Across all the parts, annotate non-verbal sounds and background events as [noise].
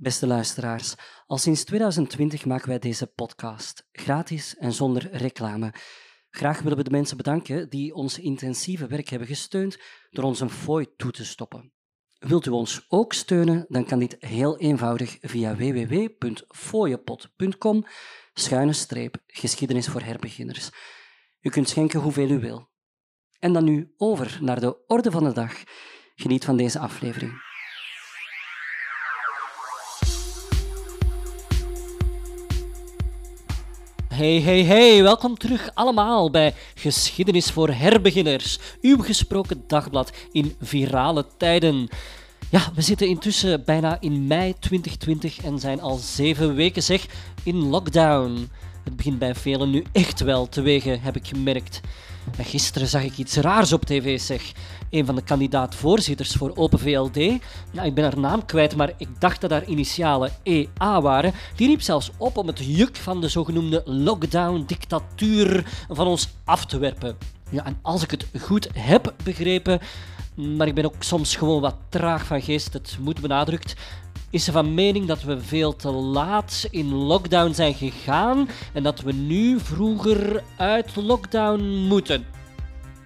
Beste luisteraars, al sinds 2020 maken wij deze podcast, gratis en zonder reclame. Graag willen we de mensen bedanken die ons intensieve werk hebben gesteund door ons een fooi toe te stoppen. Wilt u ons ook steunen, dan kan dit heel eenvoudig via www.fooiepot.com schuine streep geschiedenis voor herbeginners. U kunt schenken hoeveel u wil. En dan nu over naar de orde van de dag. Geniet van deze aflevering. Hey, hey, hey, welkom terug allemaal bij Geschiedenis voor Herbeginners, uw gesproken dagblad in virale tijden. Ja, we zitten intussen bijna in mei 2020 en zijn al zeven weken zeg in lockdown. Het begint bij velen nu echt wel te wegen, heb ik gemerkt. En gisteren zag ik iets raars op tv, zeg. Een van de kandidaat-voorzitters voor Open VLD, ja, ik ben haar naam kwijt, maar ik dacht dat haar initialen EA waren, die riep zelfs op om het juk van de zogenoemde lockdown-dictatuur van ons af te werpen. Ja, en als ik het goed heb begrepen, maar ik ben ook soms gewoon wat traag van geest, het moet benadrukt, is ze van mening dat we veel te laat in lockdown zijn gegaan en dat we nu vroeger uit lockdown moeten.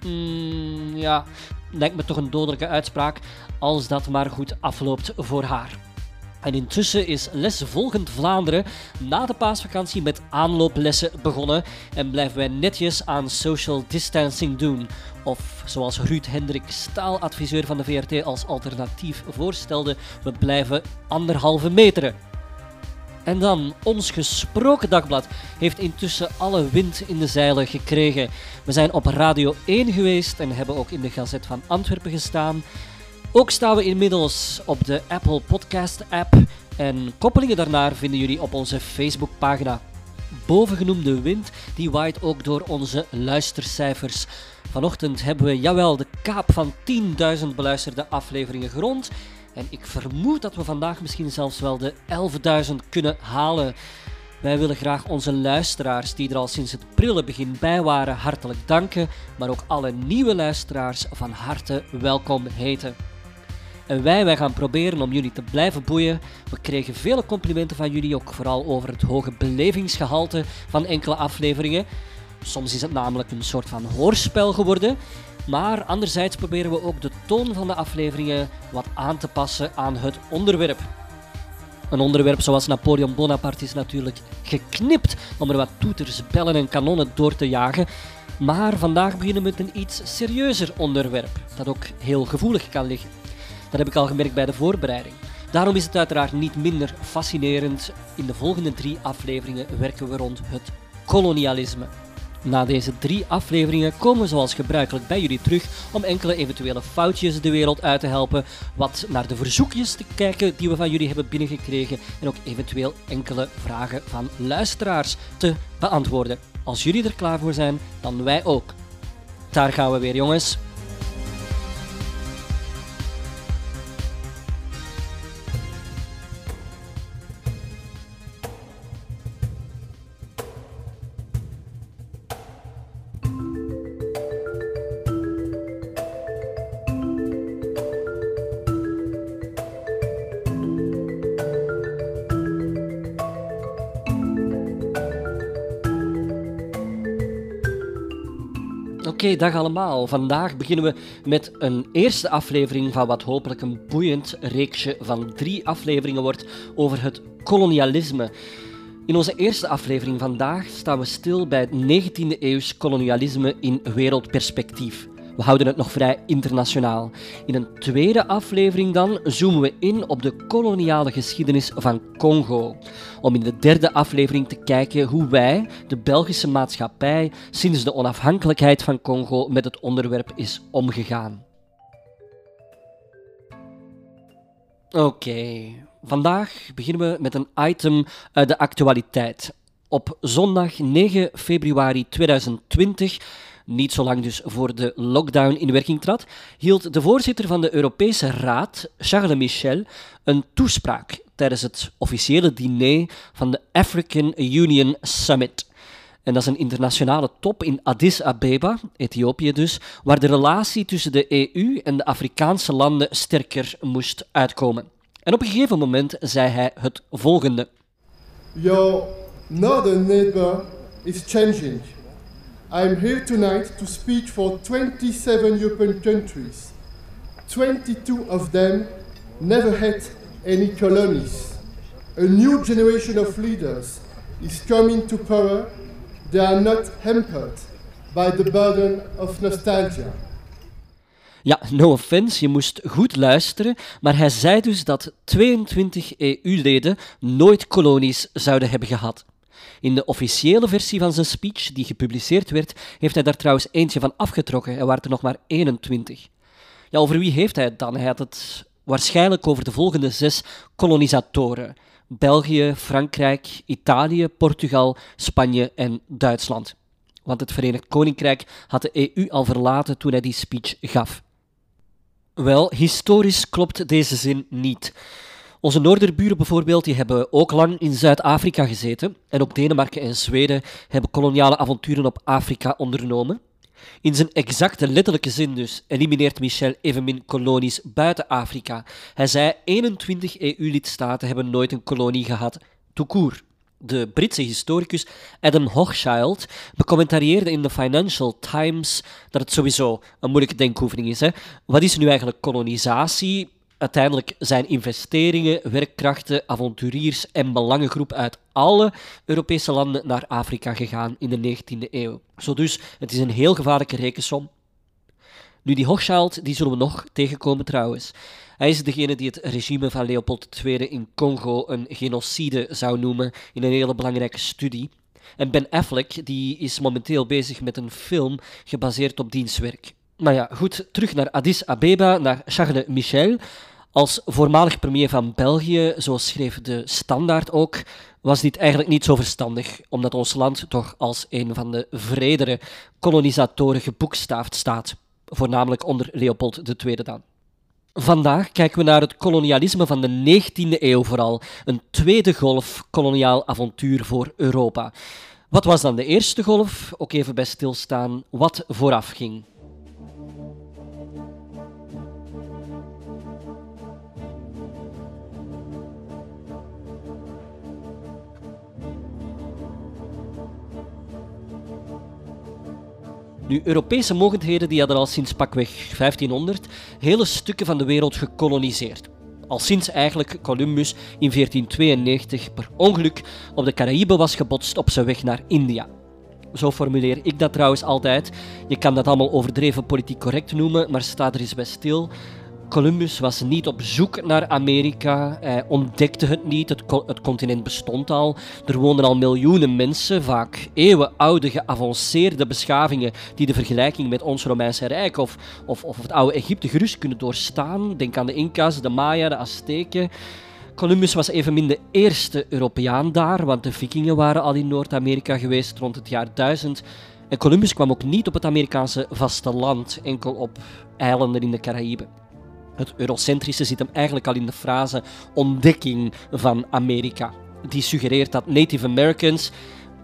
Mm, ja, lijkt me toch een dodelijke uitspraak als dat maar goed afloopt voor haar. En intussen is Les Volgend Vlaanderen na de paasvakantie met aanlooplessen begonnen en blijven wij netjes aan social distancing doen. Of zoals Ruud Hendrik, staaladviseur van de VRT, als alternatief voorstelde, we blijven anderhalve meteren. En dan, ons gesproken dagblad heeft intussen alle wind in de zeilen gekregen. We zijn op Radio 1 geweest en hebben ook in de Gazet van Antwerpen gestaan. Ook staan we inmiddels op de Apple Podcast app en koppelingen daarnaar vinden jullie op onze Facebookpagina. Bovengenoemde wind die waait ook door onze luistercijfers. Vanochtend hebben we, jawel, de kaap van 10.000 beluisterde afleveringen gerond. En ik vermoed dat we vandaag misschien zelfs wel de 11.000 kunnen halen. Wij willen graag onze luisteraars die er al sinds het prille begin bij waren hartelijk danken, maar ook alle nieuwe luisteraars van harte welkom heten. En wij, wij gaan proberen om jullie te blijven boeien. We kregen vele complimenten van jullie, ook vooral over het hoge belevingsgehalte van enkele afleveringen. Soms is het namelijk een soort van hoorspel geworden. Maar anderzijds proberen we ook de toon van de afleveringen wat aan te passen aan het onderwerp. Een onderwerp zoals Napoleon Bonaparte is natuurlijk geknipt om er wat toeters, bellen en kanonnen door te jagen. Maar vandaag beginnen we met een iets serieuzer onderwerp, dat ook heel gevoelig kan liggen. Dat heb ik al gemerkt bij de voorbereiding. Daarom is het uiteraard niet minder fascinerend. In de volgende drie afleveringen werken we rond het kolonialisme. Na deze drie afleveringen komen we zoals gebruikelijk bij jullie terug om enkele eventuele foutjes de wereld uit te helpen, wat naar de verzoekjes te kijken die we van jullie hebben binnengekregen en ook eventueel enkele vragen van luisteraars te beantwoorden. Als jullie er klaar voor zijn, dan wij ook. Daar gaan we weer, jongens. Dag allemaal. Vandaag beginnen we met een eerste aflevering van wat hopelijk een boeiend reeksje van drie afleveringen wordt over het kolonialisme. In onze eerste aflevering vandaag staan we stil bij het 19e eeuws kolonialisme in wereldperspectief. We houden het nog vrij internationaal. In een tweede aflevering dan zoomen we in op de koloniale geschiedenis van Congo. Om in de derde aflevering te kijken hoe wij, de Belgische maatschappij, sinds de onafhankelijkheid van Congo met het onderwerp is omgegaan. Oké, vandaag beginnen we met een item uit de actualiteit. Op zondag 9 februari 2020 niet zo lang dus voor de lockdown in werking trad, hield de voorzitter van de Europese Raad, Charles Michel, een toespraak tijdens het officiële diner van de African Union Summit. En dat is een internationale top in Addis Abeba, Ethiopië dus, waar de relatie tussen de EU en de Afrikaanse landen sterker moest uitkomen. En op een gegeven moment zei hij het volgende. Your northern neighbor is changing. I'm here tonight to speak for 27 European countries. 22 of them never had any colonies. A new generation of leaders is coming to power. They are not hampered by the burden of nostalgia. Ja, no offense, je moest goed luisteren, maar hij zei dus dat 22 EU-leden nooit kolonies zouden hebben gehad. In de officiële versie van zijn speech, die gepubliceerd werd, heeft hij daar trouwens eentje van afgetrokken. Er waren er nog maar 21. Ja, over wie heeft hij het dan? Hij had het waarschijnlijk over de volgende zes kolonisatoren: België, Frankrijk, Italië, Portugal, Spanje en Duitsland. Want het Verenigd Koninkrijk had de EU al verlaten toen hij die speech gaf. Wel, historisch klopt deze zin niet. Onze noorderburen bijvoorbeeld, die hebben ook lang in Zuid-Afrika gezeten. En ook Denemarken en Zweden hebben koloniale avonturen op Afrika ondernomen. In zijn exacte letterlijke zin dus elimineert Michel evenmin kolonies buiten Afrika. Hij zei 21 EU-lidstaten hebben nooit een kolonie gehad, court. De Britse historicus Adam Hochschild becommentarieerde in de Financial Times dat het sowieso een moeilijke denkoefening is. Hè. Wat is nu eigenlijk kolonisatie? Uiteindelijk zijn investeringen, werkkrachten, avonturiers en belangengroepen uit alle Europese landen naar Afrika gegaan in de 19e eeuw. Zo dus, het is een heel gevaarlijke rekensom. Nu, die Hochschild, die zullen we nog tegenkomen trouwens. Hij is degene die het regime van Leopold II in Congo een genocide zou noemen in een hele belangrijke studie. En Ben Affleck die is momenteel bezig met een film gebaseerd op dienstwerk. Maar ja, goed, terug naar Addis Abeba, naar Charles Michel. Als voormalig premier van België, zo schreef de Standaard ook, was dit eigenlijk niet zo verstandig, omdat ons land toch als een van de vredere kolonisatoren geboekstaafd staat, voornamelijk onder Leopold II dan. Vandaag kijken we naar het kolonialisme van de 19e eeuw vooral, een tweede golf koloniaal avontuur voor Europa. Wat was dan de eerste golf? Ook even bij stilstaan wat vooraf ging. Nu, Europese mogendheden die hadden al sinds pakweg 1500 hele stukken van de wereld gekoloniseerd. Al sinds eigenlijk Columbus in 1492 per ongeluk op de Caraïben was gebotst op zijn weg naar India. Zo formuleer ik dat trouwens altijd. Je kan dat allemaal overdreven politiek correct noemen, maar sta er eens bij stil. Columbus was niet op zoek naar Amerika. Hij ontdekte het niet. Het, het, continent bestond al. Er woonden al miljoenen mensen, vaak eeuwenoude geavanceerde beschavingen die de vergelijking met ons Romeinse Rijk of, of, of het oude Egypte gerust kunnen doorstaan. Denk aan de Inca's, de Maya, de Azteken. Columbus was evenmin de eerste Europeaan daar, want de Vikingen waren al in Noord-Amerika geweest rond het jaar 1000. En Columbus kwam ook niet op het Amerikaanse vasteland, enkel op eilanden in de Caraïben. Het eurocentrische zit hem eigenlijk al in de frase ontdekking van Amerika. Die suggereert dat Native Americans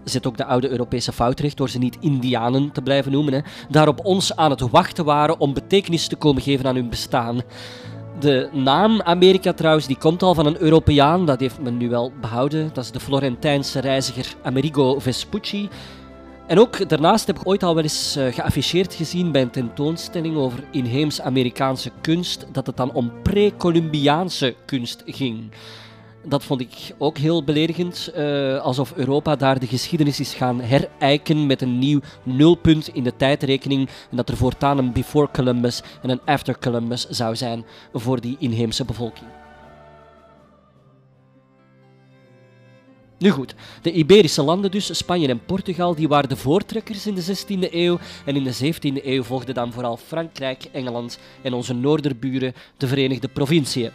zet ook de oude Europese fout recht door ze niet Indianen te blijven noemen, hè, daar op ons aan het wachten waren om betekenis te komen geven aan hun bestaan. De naam Amerika trouwens, die komt al van een Europeaan, dat heeft men nu wel behouden. Dat is de Florentijnse reiziger Amerigo Vespucci. En ook daarnaast heb ik ooit al wel eens uh, geafficheerd gezien bij een tentoonstelling over inheems-Amerikaanse kunst, dat het dan om pre-Columbiaanse kunst ging. Dat vond ik ook heel beledigend, uh, alsof Europa daar de geschiedenis is gaan herijken met een nieuw nulpunt in de tijdrekening en dat er voortaan een before Columbus en een after Columbus zou zijn voor die inheemse bevolking. Nu goed, de Iberische landen dus, Spanje en Portugal, die waren de voortrekkers in de 16e eeuw. En in de 17e eeuw volgden dan vooral Frankrijk, Engeland en onze noorderburen, de Verenigde Provinciën.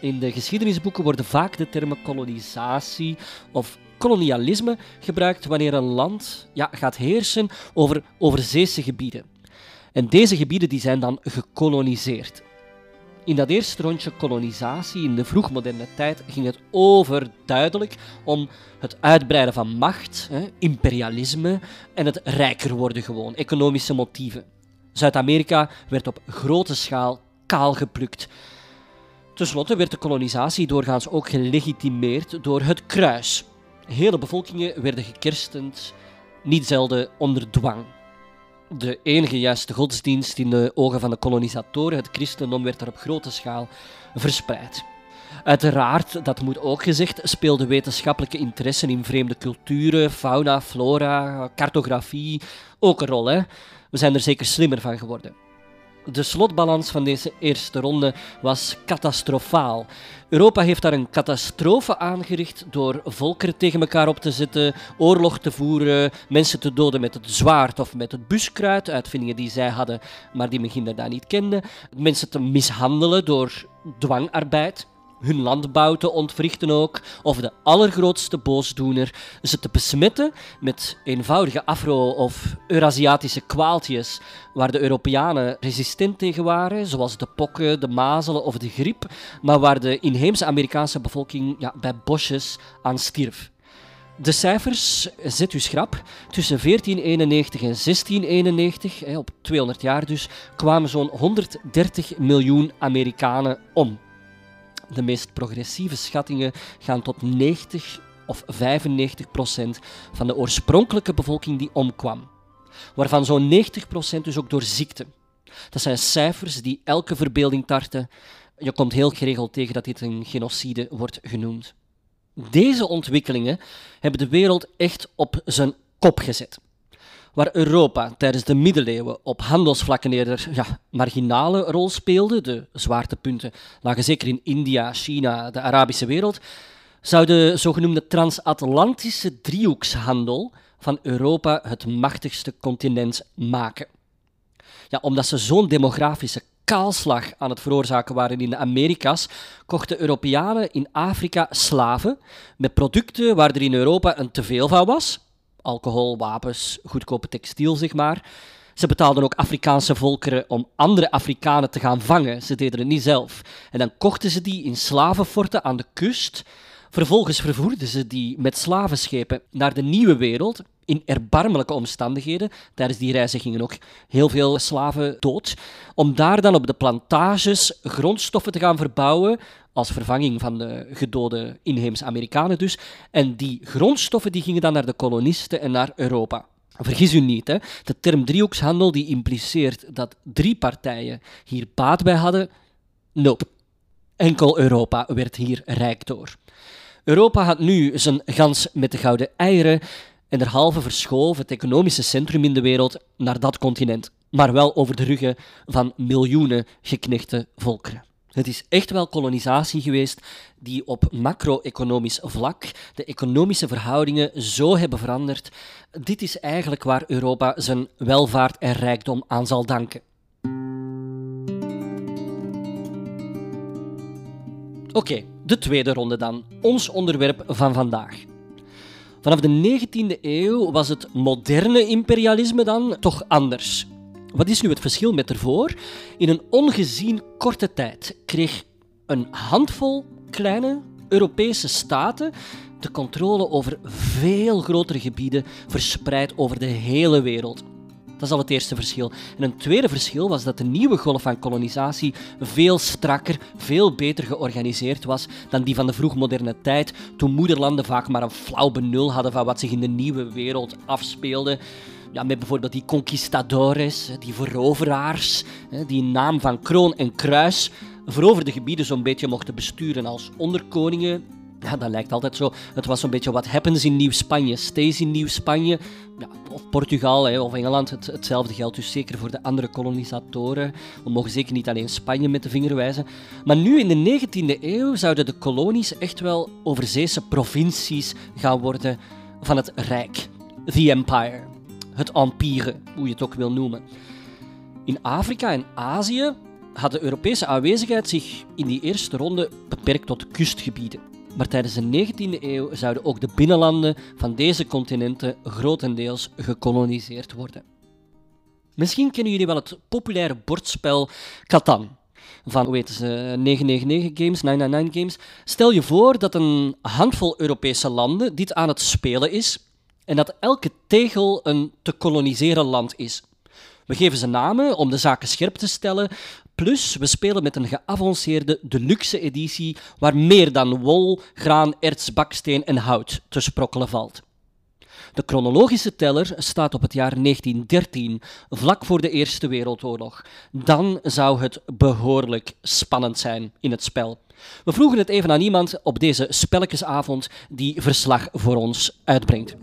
In de geschiedenisboeken worden vaak de termen kolonisatie of kolonialisme gebruikt wanneer een land ja, gaat heersen over overzeese gebieden. En deze gebieden die zijn dan gekoloniseerd. In dat eerste rondje kolonisatie in de vroegmoderne tijd ging het overduidelijk om het uitbreiden van macht, hè, imperialisme en het rijker worden gewoon, economische motieven. Zuid-Amerika werd op grote schaal kaal geplukt. Ten slotte werd de kolonisatie doorgaans ook gelegitimeerd door het kruis. Hele bevolkingen werden gekerstend, niet zelden onder dwang. De enige juiste godsdienst in de ogen van de kolonisatoren, het christendom, werd er op grote schaal verspreid. Uiteraard, dat moet ook gezegd, speelde wetenschappelijke interesse in vreemde culturen, fauna, flora, cartografie ook een rol. Hè? We zijn er zeker slimmer van geworden. De slotbalans van deze eerste ronde was catastrofaal. Europa heeft daar een catastrofe aangericht door volkeren tegen elkaar op te zetten, oorlog te voeren, mensen te doden met het zwaard of met het buskruid, uitvindingen die zij hadden, maar die men daar niet kende, mensen te mishandelen door dwangarbeid hun landbouw te ontwrichten ook, of de allergrootste boosdoener, ze te besmetten met eenvoudige Afro- of Eurasiatische kwaaltjes, waar de Europeanen resistent tegen waren, zoals de pokken, de mazelen of de griep, maar waar de inheemse Amerikaanse bevolking ja, bij bosjes aan stierf. De cijfers, zet u schrap, tussen 1491 en 1691, op 200 jaar dus, kwamen zo'n 130 miljoen Amerikanen om. De meest progressieve schattingen gaan tot 90 of 95 procent van de oorspronkelijke bevolking die omkwam, waarvan zo'n 90 procent dus ook door ziekte. Dat zijn cijfers die elke verbeelding tarten. Je komt heel geregeld tegen dat dit een genocide wordt genoemd. Deze ontwikkelingen hebben de wereld echt op zijn kop gezet waar Europa tijdens de middeleeuwen op handelsvlakken eerder ja, marginale rol speelde, de zwaartepunten lagen zeker in India, China, de Arabische wereld, zou de zogenoemde transatlantische driehoekshandel van Europa het machtigste continent maken. Ja, omdat ze zo'n demografische kaalslag aan het veroorzaken waren in de Amerika's, kochten Europeanen in Afrika slaven met producten waar er in Europa een teveel van was, alcohol, wapens, goedkope textiel, zeg maar. Ze betaalden ook Afrikaanse volkeren om andere Afrikanen te gaan vangen. Ze deden het niet zelf. En dan kochten ze die in slavenforten aan de kust. Vervolgens vervoerden ze die met slavenschepen naar de nieuwe wereld, in erbarmelijke omstandigheden. Tijdens die reizen gingen ook heel veel slaven dood. Om daar dan op de plantages grondstoffen te gaan verbouwen als vervanging van de gedode inheemse Amerikanen dus. En die grondstoffen die gingen dan naar de kolonisten en naar Europa. Vergis u niet, hè? de term driehoekshandel die impliceert dat drie partijen hier baat bij hadden. Nope. Enkel Europa werd hier rijk door. Europa had nu zijn gans met de gouden eieren en derhalve verschoof het economische centrum in de wereld naar dat continent, maar wel over de ruggen van miljoenen geknechte volkeren. Het is echt wel kolonisatie geweest die op macro-economisch vlak de economische verhoudingen zo hebben veranderd. Dit is eigenlijk waar Europa zijn welvaart en rijkdom aan zal danken. Oké, de tweede ronde dan. Ons onderwerp van vandaag. Vanaf de 19e eeuw was het moderne imperialisme dan toch anders. Wat is nu het verschil met ervoor? In een ongezien korte tijd kreeg een handvol kleine Europese staten de controle over veel grotere gebieden verspreid over de hele wereld. Dat is al het eerste verschil. En een tweede verschil was dat de nieuwe golf van kolonisatie veel strakker, veel beter georganiseerd was dan die van de vroegmoderne tijd, toen moederlanden vaak maar een flauw benul hadden van wat zich in de nieuwe wereld afspeelde ja, met bijvoorbeeld die conquistadores, die veroveraars, die in naam van kroon en kruis veroverde gebieden zo'n beetje mochten besturen als onderkoningen. Ja, dat lijkt altijd zo. Het was zo'n beetje wat happens in Nieuw-Spanje, stays in Nieuw-Spanje. Ja, of Portugal hè, of Engeland. Het, hetzelfde geldt dus zeker voor de andere kolonisatoren. We mogen zeker niet alleen Spanje met de vinger wijzen. Maar nu in de 19e eeuw zouden de kolonies echt wel overzeese provincies gaan worden van het Rijk. The Empire het empire, hoe je het ook wil noemen. In Afrika en Azië had de Europese aanwezigheid zich in die eerste ronde beperkt tot kustgebieden. Maar tijdens de 19e eeuw zouden ook de binnenlanden van deze continenten grotendeels gekoloniseerd worden. Misschien kennen jullie wel het populaire bordspel Catan. Van, hoe weten ze, 999 Games, 999 Games. Stel je voor dat een handvol Europese landen dit aan het spelen is en dat elke tegel een te koloniseren land is. We geven ze namen om de zaken scherp te stellen. Plus, we spelen met een geavanceerde deluxe editie waar meer dan wol, graan, erts, baksteen en hout te sprokkelen valt. De chronologische teller staat op het jaar 1913, vlak voor de Eerste Wereldoorlog. Dan zou het behoorlijk spannend zijn in het spel. We vroegen het even aan iemand op deze spelletjesavond die verslag voor ons uitbrengt.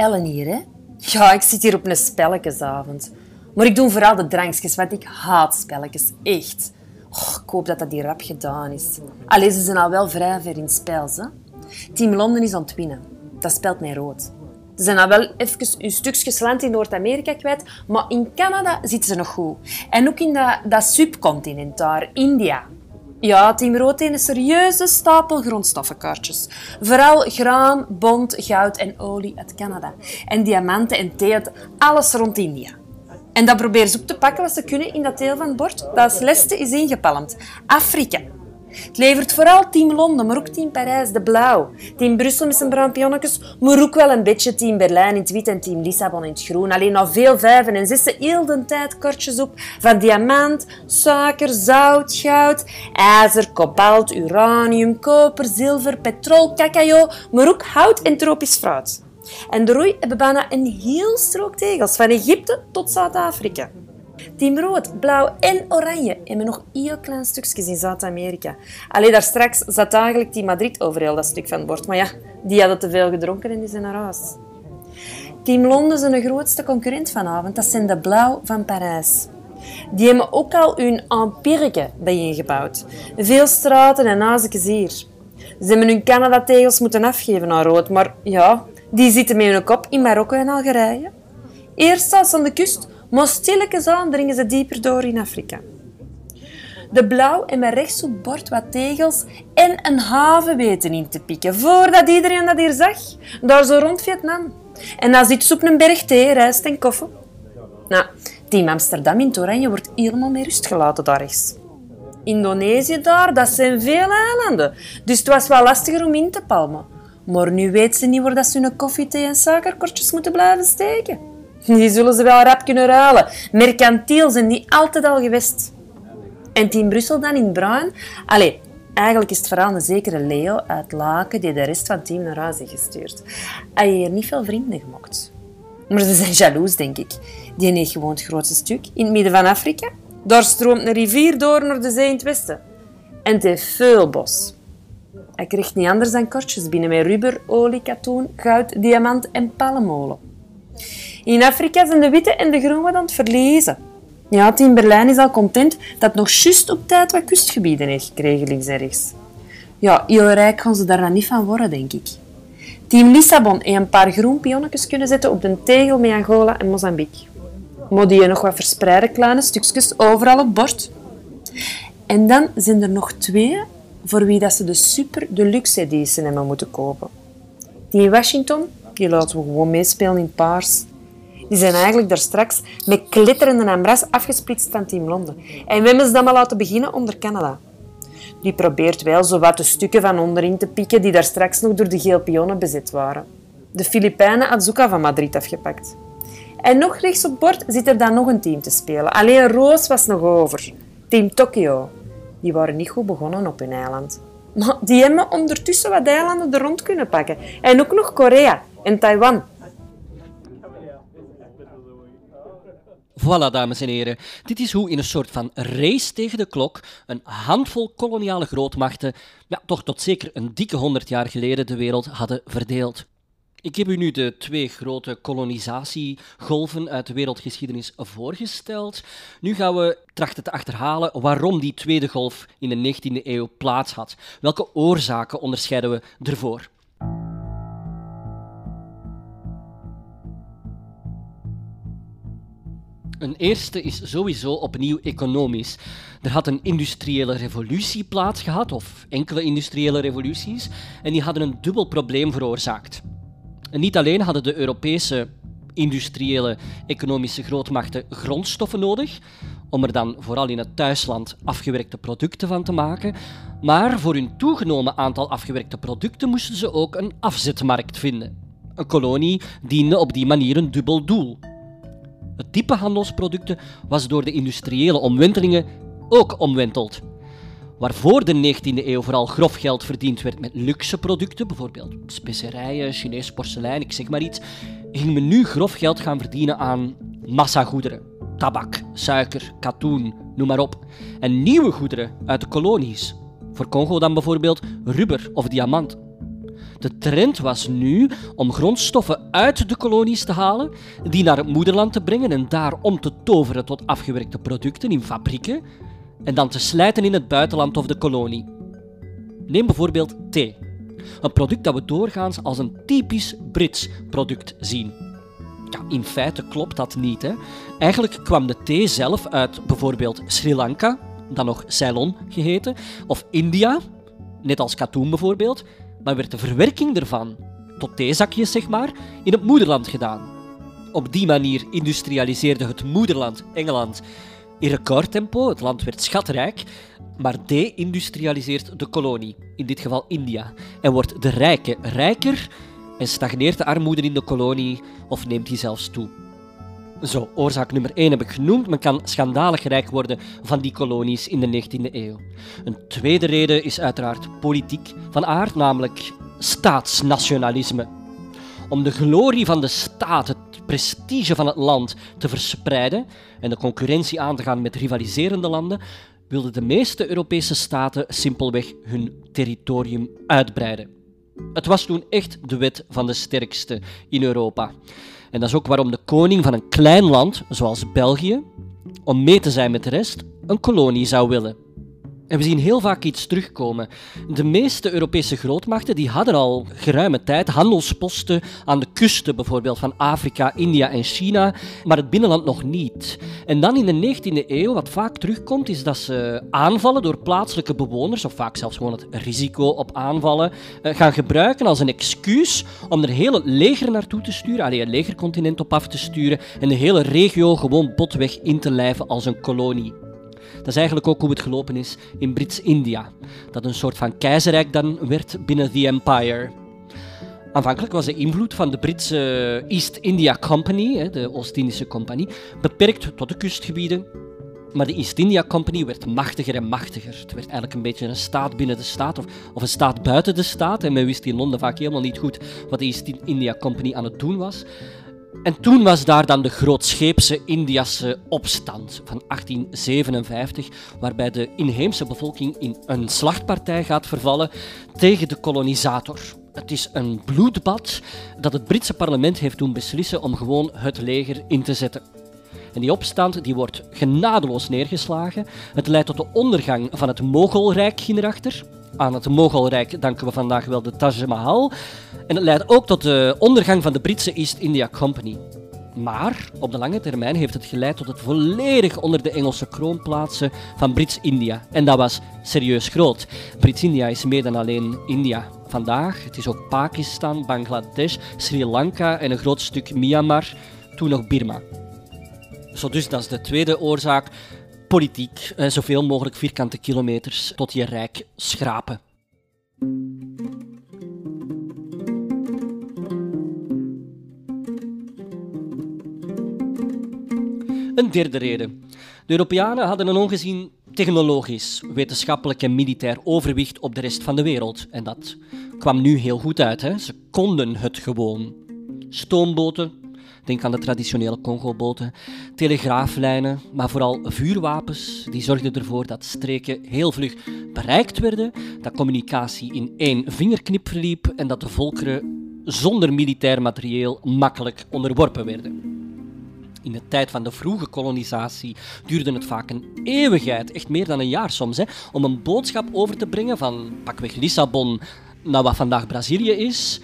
Ellen hier, hè? Ja, ik zit hier op een spelletjesavond. Maar ik doe vooral de drankjes, want ik haat spelletjes, echt. Ik hoop dat dat hier rap gedaan is. Allee, ze zijn al wel vrij ver in het spel, hè? Team Londen is aan het winnen. Dat speelt mij rood. Ze zijn al wel even een stukjes land in Noord-Amerika kwijt, maar in Canada zitten ze nog goed. En ook in dat, dat subcontinent daar, India. Ja, Team Rood een serieuze stapel grondstoffenkaartjes. Vooral graan, bont, goud en olie uit Canada. En diamanten en thee uit alles rond India. En dat proberen ze op te pakken wat ze kunnen in dat deel van het bord dat als leste is ingepalmd. Afrika. Het levert vooral Team Londen, maar ook Team Parijs, de blauw. Team Brussel met zijn bruin pionnetjes, maar ook wel een beetje Team Berlijn in het wit en Team Lissabon in het groen. Alleen nog veel vijven en zessen heel de tijd kortjes op van diamant, suiker, zout, goud, ijzer, kobalt, uranium, koper, zilver, petrol, cacao, maar ook hout en tropisch fruit. En de roei hebben bijna een heel strook tegels, van Egypte tot Zuid-Afrika. Team rood, blauw en oranje hebben nog heel klein stukjes in Zuid-Amerika. Alleen daar straks zat eigenlijk Team Madrid over heel dat stuk van het bord. Maar ja, die hadden te veel gedronken en die zijn naar huis. Team Londen is een grootste concurrent vanavond. Dat zijn de blauw van Parijs. Die hebben ook al hun empireke bijeengebouwd. Veel straten en nazekjes hier. Ze hebben hun Canada-tegels moeten afgeven aan rood, maar ja, die zitten met hun kop in Marokko en Algerije. Eerst ze aan de kust, maar stilletjes aan dringen ze dieper door in Afrika. De blauw en met rechts op bord wat tegels en een haven weten in te pikken, voordat iedereen dat hier zag. Daar zo rond Vietnam. En dan zit op een berg thee, rijst en koffie. Nou, Team Amsterdam in het wordt helemaal meer rust gelaten daar rechts. Indonesië daar, dat zijn veel eilanden. Dus het was wel lastiger om in te palmen. Maar nu weet ze niet waar dat ze hun koffie, thee en suikerkortjes moeten blijven steken. Die zullen ze wel rap kunnen ruilen. Mercantiel zijn die altijd al geweest. En Team Brussel dan in bruin? Allee, eigenlijk is het verhaal een zekere Leo uit Laken die de rest van het team naar huis heeft gestuurd. Hij heeft hier niet veel vrienden gemokt. Maar ze zijn jaloers, denk ik. Die heeft gewoon het grootste stuk in het midden van Afrika. Daar stroomt een rivier door naar de zee in het westen. En het heeft veel bos. Hij krijgt niet anders dan kortjes binnen met rubber, olie, katoen, goud, diamant en palmolen. In Afrika zijn de witte en de groen wat aan het verliezen. Ja, Team Berlijn is al content dat nog juist op tijd wat kustgebieden heeft gekregen, links en rechts. Ja, heel rijk gaan ze daar dan niet van worden, denk ik. Team Lissabon heeft een paar groen pionnetjes kunnen zetten op de tegel met Angola en Mozambique. Maar die nog wat verspreide kleine stukjes overal op bord. En dan zijn er nog twee voor wie dat ze de super deluxe edition hebben moeten kopen. Die in Washington, die laten we gewoon meespelen in paars. Die zijn eigenlijk daar straks met klitterende ambras afgesplitst van Team Londen. En we hebben ze dan maar laten beginnen onder Canada. Die probeert wel zo wat de stukken van onderin te pikken die daar straks nog door de geel pionnen bezet waren. De Filipijnen had van Madrid afgepakt. En nog rechts op bord zit er dan nog een team te spelen. Alleen Roos was nog over. Team Tokyo. Die waren niet goed begonnen op hun eiland. Maar die hebben ondertussen wat eilanden er rond kunnen pakken. En ook nog Korea en Taiwan. Voilà, dames en heren. Dit is hoe in een soort van race tegen de klok een handvol koloniale grootmachten, ja, toch tot zeker een dikke honderd jaar geleden, de wereld hadden verdeeld. Ik heb u nu de twee grote kolonisatiegolven uit de wereldgeschiedenis voorgesteld. Nu gaan we trachten te achterhalen waarom die tweede golf in de 19e eeuw plaats had. Welke oorzaken onderscheiden we ervoor? Een eerste is sowieso opnieuw economisch. Er had een industriële revolutie plaatsgehad, of enkele industriële revoluties, en die hadden een dubbel probleem veroorzaakt. Niet alleen hadden de Europese industriële economische grootmachten grondstoffen nodig, om er dan vooral in het thuisland afgewerkte producten van te maken, maar voor hun toegenomen aantal afgewerkte producten moesten ze ook een afzetmarkt vinden. Een kolonie diende op die manier een dubbel doel. Het type handelsproducten was door de industriële omwentelingen ook omwenteld. Waar voor de 19e eeuw vooral grof geld verdiend werd met luxe producten, bijvoorbeeld specerijen, Chinees porselein, ik zeg maar iets, ging men nu grof geld gaan verdienen aan massagoederen. Tabak, suiker, katoen, noem maar op. En nieuwe goederen uit de kolonies. Voor Congo dan bijvoorbeeld rubber of diamant. De trend was nu om grondstoffen uit de kolonies te halen, die naar het moederland te brengen en daar om te toveren tot afgewerkte producten in fabrieken en dan te slijten in het buitenland of de kolonie. Neem bijvoorbeeld thee. Een product dat we doorgaans als een typisch Brits product zien. Ja, in feite klopt dat niet. Hè. Eigenlijk kwam de thee zelf uit bijvoorbeeld Sri Lanka, dan nog Ceylon geheten, of India, net als katoen bijvoorbeeld, maar werd de verwerking ervan, tot theezakjes zeg maar, in het moederland gedaan. Op die manier industrialiseerde het moederland, Engeland, in recordtempo. Het land werd schatrijk, maar de-industrialiseert de kolonie, in dit geval India, en wordt de rijke rijker en stagneert de armoede in de kolonie of neemt die zelfs toe. Zo, oorzaak nummer 1 heb ik genoemd. Men kan schandalig rijk worden van die kolonies in de 19e eeuw. Een tweede reden is uiteraard politiek van aard, namelijk staatsnationalisme. Om de glorie van de staat, het prestige van het land te verspreiden en de concurrentie aan te gaan met rivaliserende landen, wilden de meeste Europese staten simpelweg hun territorium uitbreiden. Het was toen echt de wet van de sterkste in Europa. En dat is ook waarom de koning van een klein land, zoals België, om mee te zijn met de rest, een kolonie zou willen. En we zien heel vaak iets terugkomen. De meeste Europese grootmachten die hadden al geruime tijd handelsposten aan de kusten, bijvoorbeeld van Afrika, India en China, maar het binnenland nog niet. En dan in de 19e eeuw, wat vaak terugkomt, is dat ze aanvallen door plaatselijke bewoners, of vaak zelfs gewoon het risico op aanvallen, eh, gaan gebruiken als een excuus om er heel het leger naartoe te sturen, alleen het legercontinent op af te sturen en de hele regio gewoon botweg in te lijven als een kolonie. Is eigenlijk ook hoe het gelopen is in Brits-India, dat een soort van keizerrijk dan werd binnen The Empire. Aanvankelijk was de invloed van de Britse East India Company, de Oost-Indische Compagnie, beperkt tot de kustgebieden. Maar de East India Company werd machtiger en machtiger. Het werd eigenlijk een beetje een staat binnen de staat of, of een staat buiten de staat. En men wist in Londen vaak helemaal niet goed wat de East India Company aan het doen was. En toen was daar dan de grootscheepse Indiase opstand van 1857, waarbij de inheemse bevolking in een slachtpartij gaat vervallen tegen de kolonisator. Het is een bloedbad dat het Britse parlement heeft doen beslissen om gewoon het leger in te zetten. En die opstand die wordt genadeloos neergeslagen. Het leidt tot de ondergang van het Mogolrijk hierachter. Aan het Mogolrijk danken we vandaag wel de Taj Mahal. En het leidt ook tot de ondergang van de Britse East India Company. Maar op de lange termijn heeft het geleid tot het volledig onder de Engelse kroon plaatsen van Brits-India. En dat was serieus groot. Brits-India is meer dan alleen India. Vandaag, het is ook Pakistan, Bangladesh, Sri Lanka en een groot stuk Myanmar, toen nog Birma. Zo dus, dat is de tweede oorzaak. Politiek, eh, zoveel mogelijk vierkante kilometers tot je rijk schrapen. Een derde reden. De Europeanen hadden een ongezien technologisch, wetenschappelijk en militair overwicht op de rest van de wereld. En dat kwam nu heel goed uit. Hè? Ze konden het gewoon. Stoomboten, denk aan de traditionele Congo-boten, telegraaflijnen, maar vooral vuurwapens, die zorgden ervoor dat streken heel vlug bereikt werden, dat communicatie in één vingerknip verliep en dat de volkeren zonder militair materieel makkelijk onderworpen werden. In de tijd van de vroege kolonisatie duurde het vaak een eeuwigheid, echt meer dan een jaar soms, hè, om een boodschap over te brengen van pakweg Lissabon naar wat vandaag Brazilië is.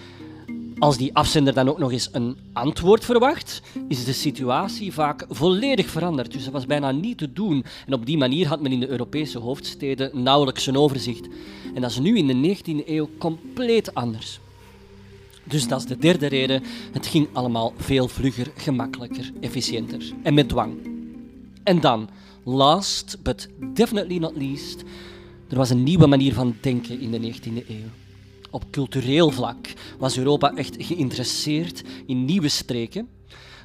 Als die afzender dan ook nog eens een antwoord verwacht, is de situatie vaak volledig veranderd. Dus dat was bijna niet te doen. En op die manier had men in de Europese hoofdsteden nauwelijks een overzicht. En dat is nu in de 19e eeuw compleet anders. Dus dat is de derde reden. Het ging allemaal veel vlugger, gemakkelijker, efficiënter en met dwang. En dan, last but definitely not least, er was een nieuwe manier van denken in de 19e eeuw. Op cultureel vlak was Europa echt geïnteresseerd in nieuwe streken.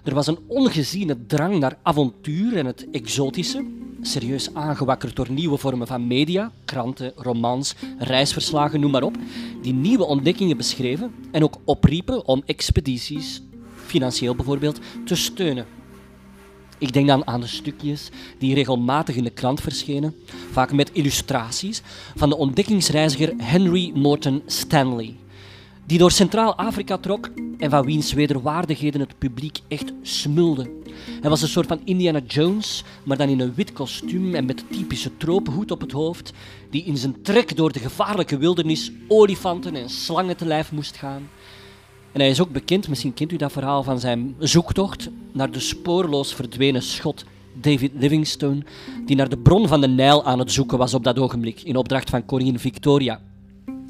Er was een ongeziene drang naar avontuur en het exotische, serieus aangewakkerd door nieuwe vormen van media, kranten, romans, reisverslagen, noem maar op, die nieuwe ontdekkingen beschreven en ook opriepen om expedities, financieel bijvoorbeeld, te steunen. Ik denk dan aan de stukjes die regelmatig in de krant verschenen, vaak met illustraties, van de ontdekkingsreiziger Henry Morton Stanley, die door Centraal-Afrika trok en van wiens wederwaardigheden het publiek echt smulde. Hij was een soort van Indiana Jones, maar dan in een wit kostuum en met de typische tropenhoed op het hoofd, die in zijn trek door de gevaarlijke wildernis olifanten en slangen te lijf moest gaan. En hij is ook bekend, misschien kent u dat verhaal van zijn zoektocht naar de spoorloos verdwenen schot David Livingstone, die naar de bron van de Nijl aan het zoeken was op dat ogenblik, in opdracht van koningin Victoria.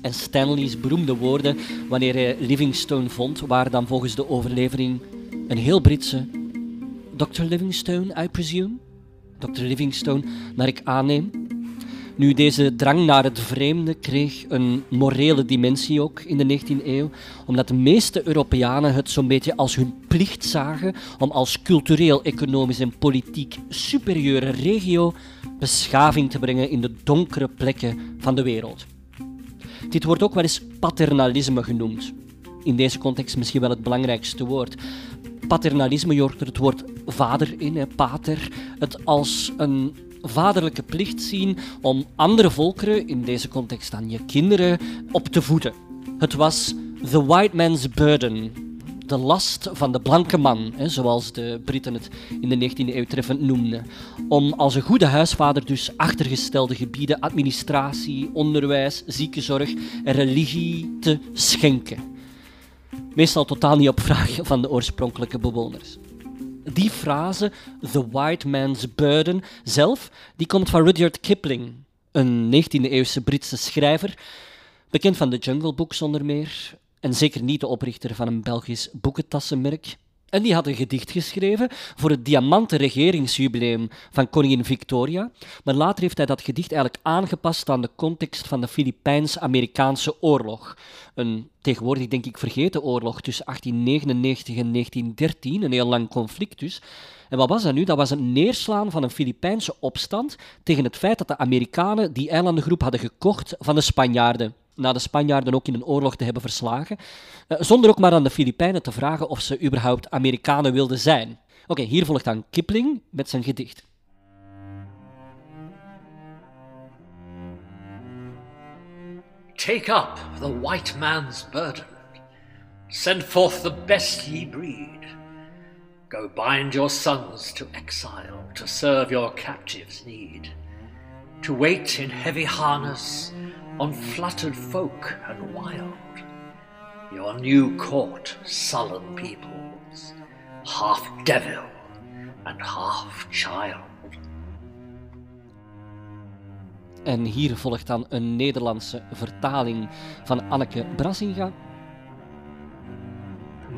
En Stanley's beroemde woorden wanneer hij Livingstone vond, waren dan volgens de overlevering een heel Britse Dr. Livingstone, I presume? Dr. Livingstone, naar ik aanneem. Nu, deze drang naar het vreemde kreeg een morele dimensie ook in de 19e eeuw, omdat de meeste Europeanen het zo'n beetje als hun plicht zagen om als cultureel, economisch en politiek superieure regio beschaving te brengen in de donkere plekken van de wereld. Dit wordt ook wel eens paternalisme genoemd. In deze context misschien wel het belangrijkste woord. Paternalisme, hoort er het woord vader in, hè, pater. Het als een vaderlijke plicht zien om andere volkeren, in deze context dan je kinderen, op te voeden. Het was the white man's burden, de last van de blanke man, hè, zoals de Britten het in de 19e eeuw treffend noemden. Om als een goede huisvader dus achtergestelde gebieden administratie, onderwijs, ziekenzorg en religie te schenken. Meestal totaal niet op vraag van de oorspronkelijke bewoners. Die frase, the white man's burden, zelf, die komt van Rudyard Kipling, een 19e-eeuwse Britse schrijver, bekend van de Jungle Books onder meer, en zeker niet de oprichter van een Belgisch boekentassenmerk. En die had een gedicht geschreven voor het diamanten regeringsjubileum van koningin Victoria. Maar later heeft hij dat gedicht eigenlijk aangepast aan de context van de Filipijns-Amerikaanse oorlog. Een tegenwoordig denk ik vergeten oorlog tussen 1899 en 1913, een heel lang conflict dus. En wat was dat nu? Dat was een neerslaan van een Filipijnse opstand tegen het feit dat de Amerikanen die eilandengroep hadden gekocht van de Spanjaarden na de Spanjaarden ook in een oorlog te hebben verslagen, uh, zonder ook maar aan de Filipijnen te vragen of ze überhaupt Amerikanen wilden zijn. Oké, hier volgt dan Kipling met zijn gedicht. Take up the white man's burden. Send forth the best ye breed. Go bind your sons to exile to serve your captives' need. To wait in heavy harness unflattered folk and wild. Your new court, sullen peoples, half devil and half child. En hier volgt dan een Nederlandse vertaling van Anneke Brassinga.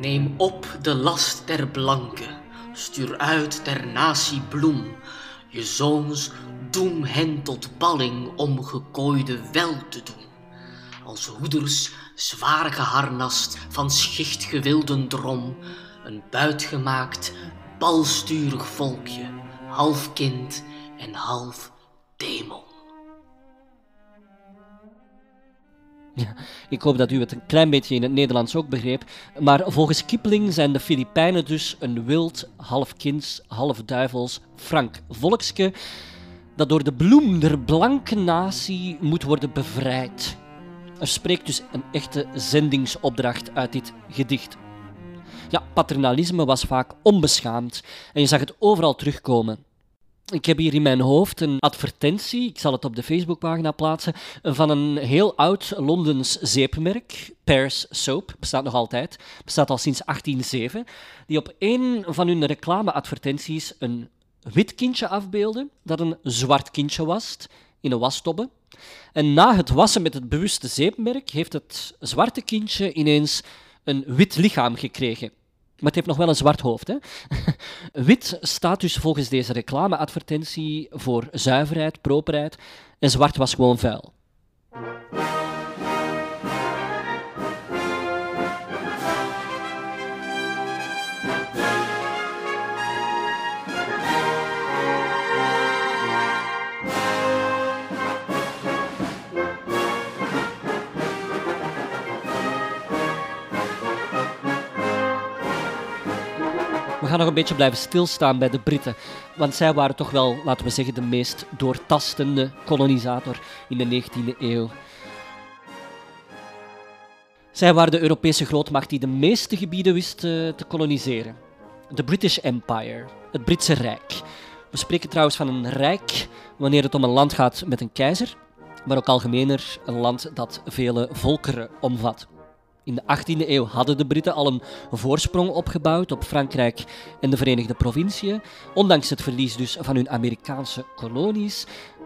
Neem op de last der blanke, stuur uit ter natie bloem, je zoons doem hen tot balling om gekooide wel te doen. Als hoeders zwaar geharnast van schicht gewilden drom, een buitgemaakt, balsturig volkje, half kind en half demon. Ja, ik hoop dat u het een klein beetje in het Nederlands ook begreep. Maar volgens Kipling zijn de Filipijnen dus een wild, half kinds, half duivels, frank volkske dat door de bloem der blanke natie moet worden bevrijd. Er spreekt dus een echte zendingsopdracht uit dit gedicht. Ja, paternalisme was vaak onbeschaamd en je zag het overal terugkomen. Ik heb hier in mijn hoofd een advertentie, ik zal het op de Facebookpagina plaatsen, van een heel oud Londens zeepmerk, Pears Soap, bestaat nog altijd, bestaat al sinds 1807, die op een van hun reclameadvertenties een wit kindje afbeelden dat een zwart kindje was in een wastobbe. En na het wassen met het bewuste zeepmerk heeft het zwarte kindje ineens een wit lichaam gekregen. Maar het heeft nog wel een zwart hoofd. Hè? [laughs] Wit staat dus volgens deze reclameadvertentie voor zuiverheid, properheid. En zwart was gewoon vuil. We gaan nog een beetje blijven stilstaan bij de Britten, want zij waren toch wel, laten we zeggen, de meest doortastende kolonisator in de 19e eeuw. Zij waren de Europese grootmacht die de meeste gebieden wist eh, te koloniseren. De British Empire, het Britse Rijk. We spreken trouwens van een rijk wanneer het om een land gaat met een keizer, maar ook algemener een land dat vele volkeren omvat. In de 18e eeuw hadden de Britten al een voorsprong opgebouwd op Frankrijk en de Verenigde Provinciën, ondanks het verlies dus van hun Amerikaanse kolonies.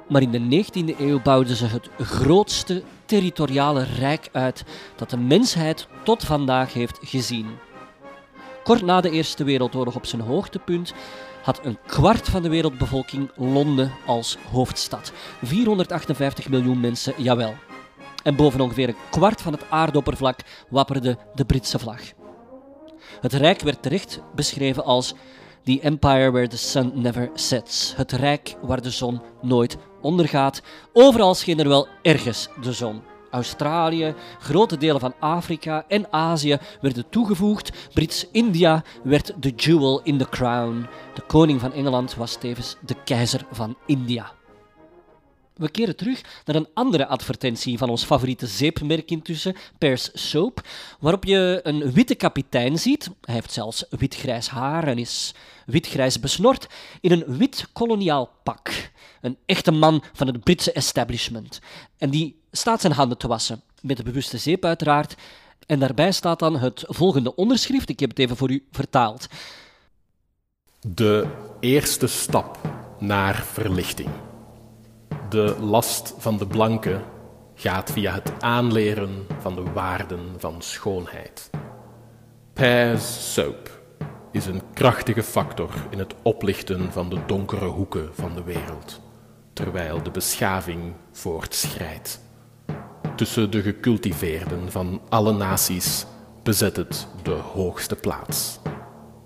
Maar in de 19e eeuw bouwden ze het grootste territoriale rijk uit dat de mensheid tot vandaag heeft gezien. Kort na de Eerste Wereldoorlog op zijn hoogtepunt had een kwart van de wereldbevolking Londen als hoofdstad. 458 miljoen mensen, jawel. En boven ongeveer een kwart van het aardoppervlak wapperde de Britse vlag. Het rijk werd terecht beschreven als The Empire where the sun never sets. Het rijk waar de zon nooit ondergaat. Overal scheen er wel ergens de zon. Australië, grote delen van Afrika en Azië werden toegevoegd. Brits-India werd de jewel in the crown. De koning van Engeland was tevens de keizer van India. We keren terug naar een andere advertentie van ons favoriete zeepmerk intussen, Pears Soap, waarop je een witte kapitein ziet. Hij heeft zelfs wit-grijs haar en is wit-grijs besnord in een wit koloniaal pak. Een echte man van het Britse establishment. En die staat zijn handen te wassen, met de bewuste zeep uiteraard. En daarbij staat dan het volgende onderschrift, ik heb het even voor u vertaald. De eerste stap naar verlichting. De last van de blanke gaat via het aanleren van de waarden van schoonheid. Pears soap is een krachtige factor in het oplichten van de donkere hoeken van de wereld, terwijl de beschaving voortschrijdt. Tussen de gecultiveerden van alle naties bezet het de hoogste plaats.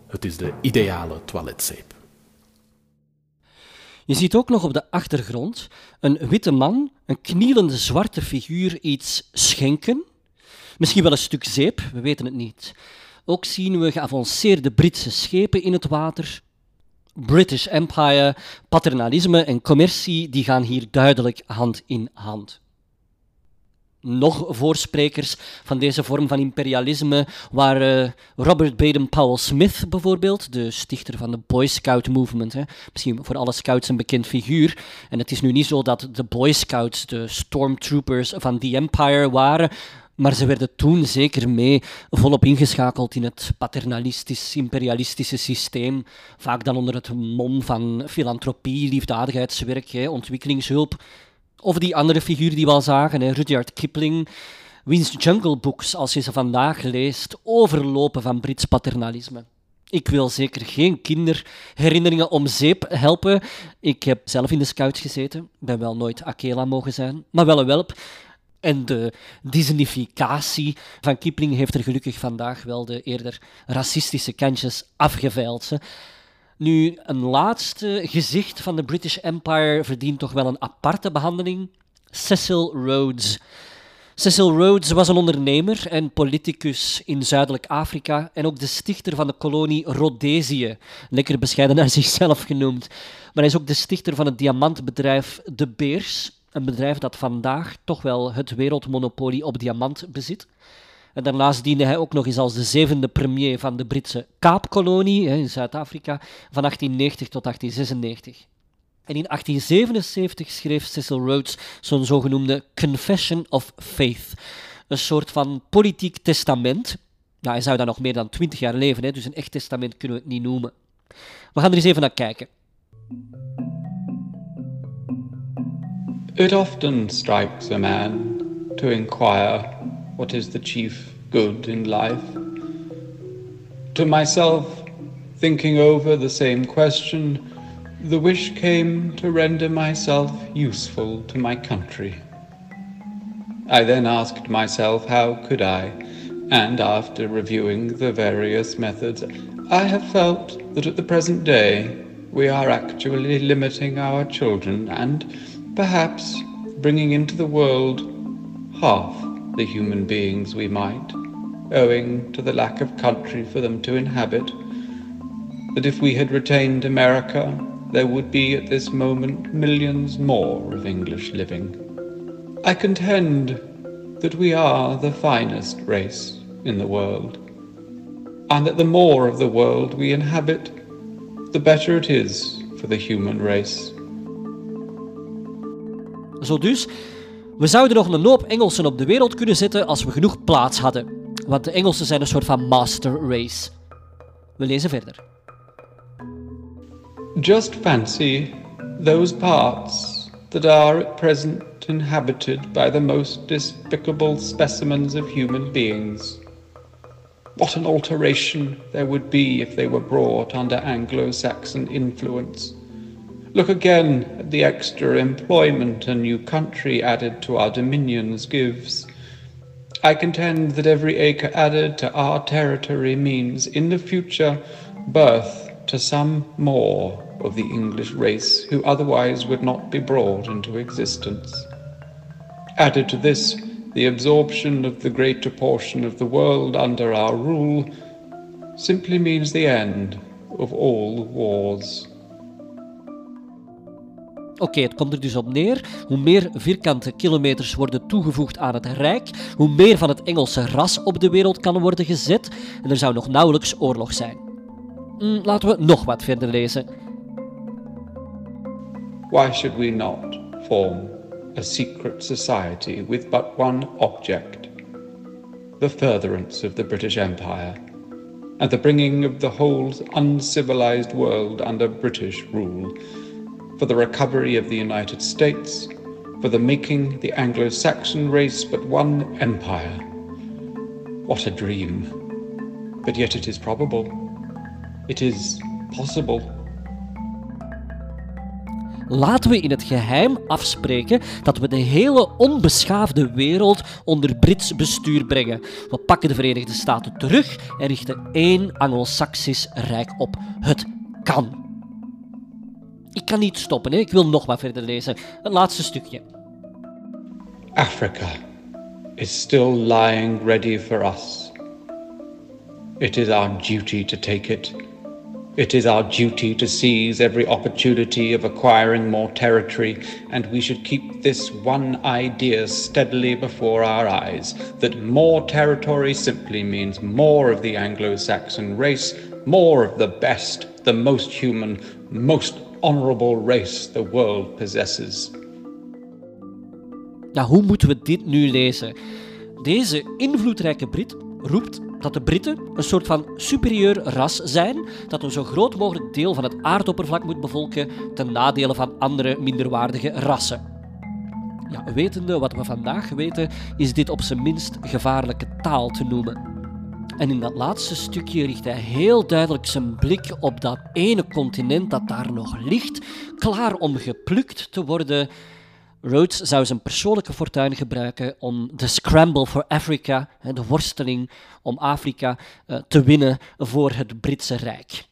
Het is de ideale toiletzeep. Je ziet ook nog op de achtergrond een witte man, een knielende zwarte figuur, iets schenken. Misschien wel een stuk zeep, we weten het niet. Ook zien we geavanceerde Britse schepen in het water. British Empire, paternalisme en commercie die gaan hier duidelijk hand in hand nog voorsprekers van deze vorm van imperialisme waren Robert Baden-Powell Smith bijvoorbeeld, de stichter van de Boy Scout movement. Hè. Misschien voor alle scouts een bekend figuur. En het is nu niet zo dat de Boy Scouts de stormtroopers van the Empire waren, maar ze werden toen zeker mee volop ingeschakeld in het paternalistisch-imperialistische systeem. Vaak dan onder het mom van filantropie, liefdadigheidswerk, hè, ontwikkelingshulp. Of die andere figuur die we al zagen, hè, Rudyard Kipling, wiens Jungle Books, als je ze vandaag leest, overlopen van Brits paternalisme. Ik wil zeker geen kinderherinneringen om zeep helpen. Ik heb zelf in de scouts gezeten, ben wel nooit Akela mogen zijn, maar wel een welp. En de Disneyficatie van Kipling heeft er gelukkig vandaag wel de eerder racistische kantjes afgeveild. Nu, een laatste gezicht van de British Empire verdient toch wel een aparte behandeling. Cecil Rhodes. Cecil Rhodes was een ondernemer en politicus in Zuidelijk Afrika en ook de stichter van de kolonie Rhodesië. Lekker bescheiden naar [laughs] zichzelf genoemd. Maar hij is ook de stichter van het diamantbedrijf De Beers, een bedrijf dat vandaag toch wel het wereldmonopolie op diamant bezit. Daarnaast diende hij ook nog eens als de zevende premier van de Britse Kaapkolonie in Zuid-Afrika van 1890 tot 1896. En in 1877 schreef Cecil Rhodes zo'n zogenoemde Confession of Faith. Een soort van politiek testament. Hij zou dan nog meer dan twintig jaar leven, hè, dus een echt testament kunnen we het niet noemen. We gaan er eens even naar kijken. It often strikes a man to inquire what is the chief good in life. To myself, thinking over the same question, the wish came to render myself useful to my country. I then asked myself how could I, and after reviewing the various methods, I have felt that at the present day we are actually limiting our children and perhaps bringing into the world half the human beings we might, owing to the lack of country for them to inhabit. that if we had retained America, there would be at this moment millions more of English living. I contend that we are the finest race in the world, and that the more of the world we inhabit, the better it is for the human race. Zo dus, we zouden nog een hoop Engelsen op de wereld kunnen zetten als we genoeg plaats hadden. Want de Engelsen zijn een soort van master race. We lezen verder. Just fancy those parts that are at present inhabited by the most despicable specimens of human beings. What an alteration there would be if they were brought under Anglo Saxon influence. Look again at the extra employment a new country added to our dominions gives. I contend that every acre added to our territory means, in the future, birth to some more of the English race who otherwise would not be brought into existence. Added to this, the absorption of the greater portion of the world under our rule simply means the end of all wars. Oké, het komt er dus op neer. Hoe meer vierkante kilometers worden toegevoegd aan het Rijk, hoe meer van het Engelse ras op de wereld kan worden gezet en er zou nog nauwelijks oorlog zijn. Hm, laten we nog wat verder lezen. Why should we not form a secret society with but one object? The furtherance of the British Empire and the bringing of the whole uncivilized world under British rule for the recovery of the United States, for the making the Anglo Saxon race but one empire. What a dream! But yet it is probable. It is possible. Laten we in het geheim afspreken dat we de hele onbeschaafde wereld onder Brits bestuur brengen. We pakken de Verenigde Staten terug en richten één Anglo-Saxisch rijk op. Het kan. Ik kan niet stoppen, hè? ik wil nog wat verder lezen. Het laatste stukje. Africa is still lying ready for us. It is our duty to take it. It is our duty to seize every opportunity of acquiring more territory, and we should keep this one idea steadily before our eyes that more territory simply means more of the Anglo Saxon race, more of the best, the most human, most honorable race the world possesses. Ja, hoe moeten we dit nu lezen? Deze invloedrijke Brit roept dat de Britten een soort van superieur ras zijn, dat een zo groot mogelijk deel van het aardoppervlak moet bevolken ten nadele van andere minderwaardige rassen. Ja, wetende wat we vandaag weten, is dit op zijn minst gevaarlijke taal te noemen. En in dat laatste stukje richt hij heel duidelijk zijn blik op dat ene continent dat daar nog ligt, klaar om geplukt te worden. Rhodes zou zijn persoonlijke fortuin gebruiken om de scramble for Africa, de worsteling om Afrika eh, te winnen voor het Britse Rijk.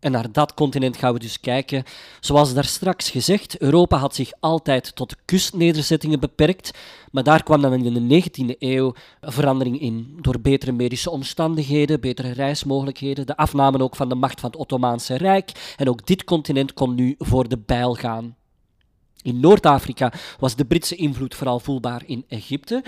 En naar dat continent gaan we dus kijken. Zoals daar straks gezegd, Europa had zich altijd tot kustnederzettingen beperkt, maar daar kwam dan in de 19e eeuw verandering in. Door betere medische omstandigheden, betere reismogelijkheden, de afname ook van de macht van het Ottomaanse Rijk. En ook dit continent kon nu voor de bijl gaan. In Noord-Afrika was de Britse invloed vooral voelbaar in Egypte,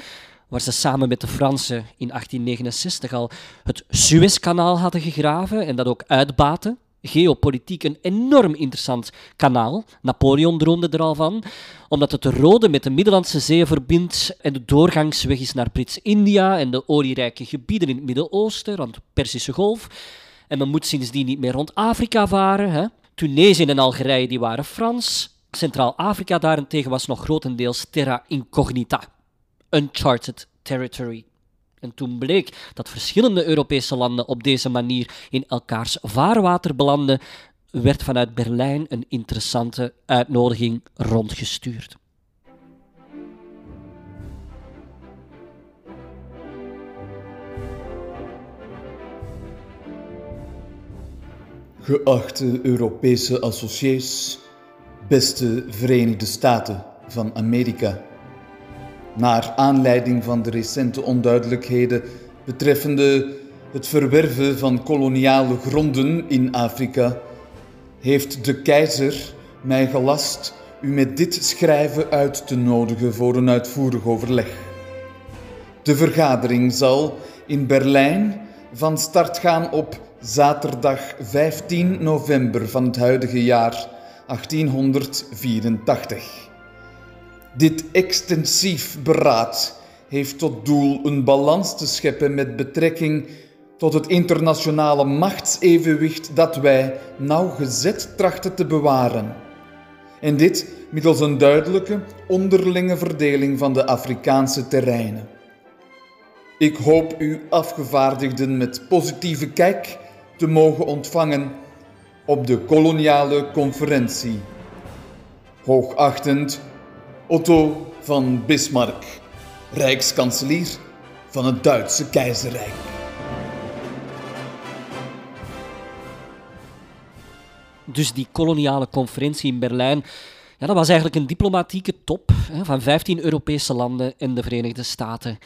waar ze samen met de Fransen in 1869 al het Suezkanaal hadden gegraven en dat ook uitbaten geopolitiek een enorm interessant kanaal. Napoleon droomde er al van, omdat het de Rode met de Middellandse Zee verbindt en de doorgangsweg is naar Brits-India en de olierijke gebieden in het Midden-Oosten, rond de Persische Golf. En men moet sindsdien niet meer rond Afrika varen. Hè. Tunesië en Algerije die waren Frans. Centraal-Afrika daarentegen was nog grotendeels terra incognita, uncharted territory. En toen bleek dat verschillende Europese landen op deze manier in elkaars vaarwater belanden, werd vanuit Berlijn een interessante uitnodiging rondgestuurd. Geachte Europese associés, beste Verenigde Staten van Amerika. Naar aanleiding van de recente onduidelijkheden betreffende het verwerven van koloniale gronden in Afrika, heeft de keizer mij gelast u met dit schrijven uit te nodigen voor een uitvoerig overleg. De vergadering zal in Berlijn van start gaan op zaterdag 15 november van het huidige jaar 1884. Dit extensief beraad heeft tot doel een balans te scheppen met betrekking tot het internationale machtsevenwicht dat wij nauwgezet trachten te bewaren. En dit middels een duidelijke onderlinge verdeling van de Afrikaanse terreinen. Ik hoop u afgevaardigden met positieve kijk te mogen ontvangen op de koloniale conferentie. Hoogachtend Otto van Bismarck, Rijkskanselier van het Duitse Keizerrijk. Dus die koloniale conferentie in Berlijn, ja, dat was eigenlijk een diplomatieke top hè, van 15 Europese landen en de Verenigde Staten.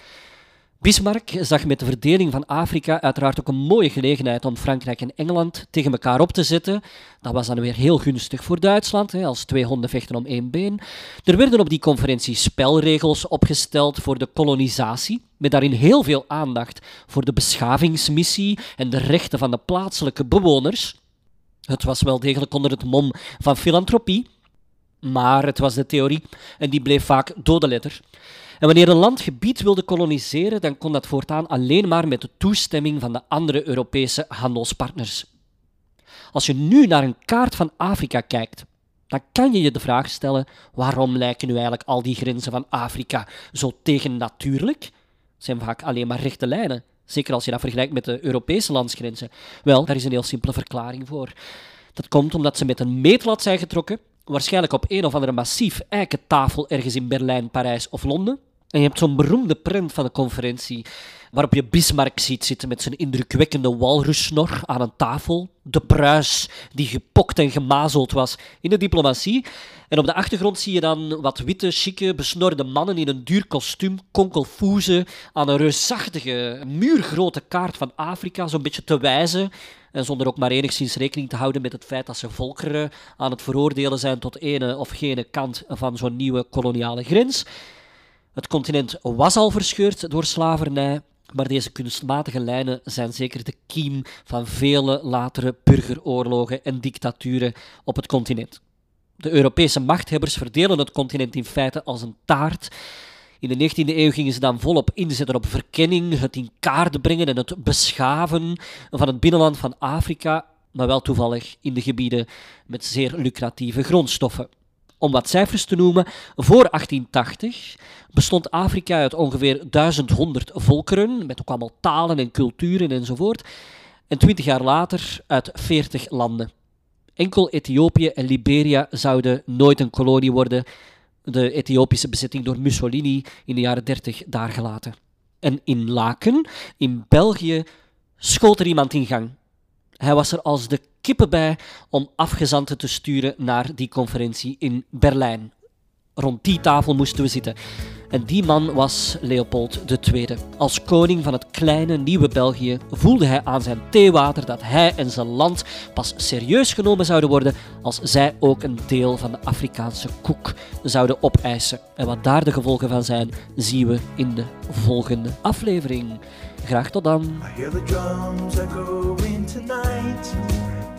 Bismarck zag met de verdeling van Afrika uiteraard ook een mooie gelegenheid om Frankrijk en Engeland tegen elkaar op te zetten. Dat was dan weer heel gunstig voor Duitsland, als twee honden vechten om één been. Er werden op die conferentie spelregels opgesteld voor de kolonisatie, met daarin heel veel aandacht voor de beschavingsmissie en de rechten van de plaatselijke bewoners. Het was wel degelijk onder het mom van filantropie, maar het was de theorie en die bleef vaak dode letter. En wanneer een land gebied wilde koloniseren, dan kon dat voortaan alleen maar met de toestemming van de andere Europese handelspartners. Als je nu naar een kaart van Afrika kijkt, dan kan je je de vraag stellen: waarom lijken nu eigenlijk al die grenzen van Afrika zo tegennatuurlijk? Het zijn vaak alleen maar rechte lijnen, zeker als je dat vergelijkt met de Europese landsgrenzen. Wel, daar is een heel simpele verklaring voor. Dat komt omdat ze met een meetlat zijn getrokken waarschijnlijk op een of andere massief eiken tafel ergens in Berlijn, Parijs of Londen. En je hebt zo'n beroemde print van de conferentie, waarop je Bismarck ziet zitten met zijn indrukwekkende walrussnor aan een tafel. De pruis die gepokt en gemazeld was in de diplomatie. En op de achtergrond zie je dan wat witte, chique, besnorde mannen in een duur kostuum, konkelfoezen, aan een reusachtige, muurgrote kaart van Afrika, zo'n beetje te wijzen. En zonder ook maar enigszins rekening te houden met het feit dat ze volkeren aan het veroordelen zijn tot ene of gene kant van zo'n nieuwe koloniale grens. Het continent was al verscheurd door slavernij, maar deze kunstmatige lijnen zijn zeker de kiem van vele latere burgeroorlogen en dictaturen op het continent. De Europese machthebbers verdelen het continent in feite als een taart. In de 19e eeuw gingen ze dan volop inzetten op verkenning, het in kaart brengen en het beschaven van het binnenland van Afrika, maar wel toevallig in de gebieden met zeer lucratieve grondstoffen. Om wat cijfers te noemen, voor 1880 bestond Afrika uit ongeveer 1100 volkeren, met ook allemaal talen en culturen enzovoort, en twintig jaar later uit 40 landen. Enkel Ethiopië en Liberia zouden nooit een kolonie worden, de Ethiopische bezetting door Mussolini in de jaren 30 daar gelaten. En in Laken, in België, schoot er iemand in gang. Hij was er als de kippen bij om afgezanten te sturen naar die conferentie in Berlijn. Rond die tafel moesten we zitten. En die man was Leopold II. Als koning van het kleine nieuwe België voelde hij aan zijn theewater dat hij en zijn land pas serieus genomen zouden worden als zij ook een deel van de Afrikaanse koek zouden opeisen. En wat daar de gevolgen van zijn, zien we in de volgende aflevering. Graag tot dan.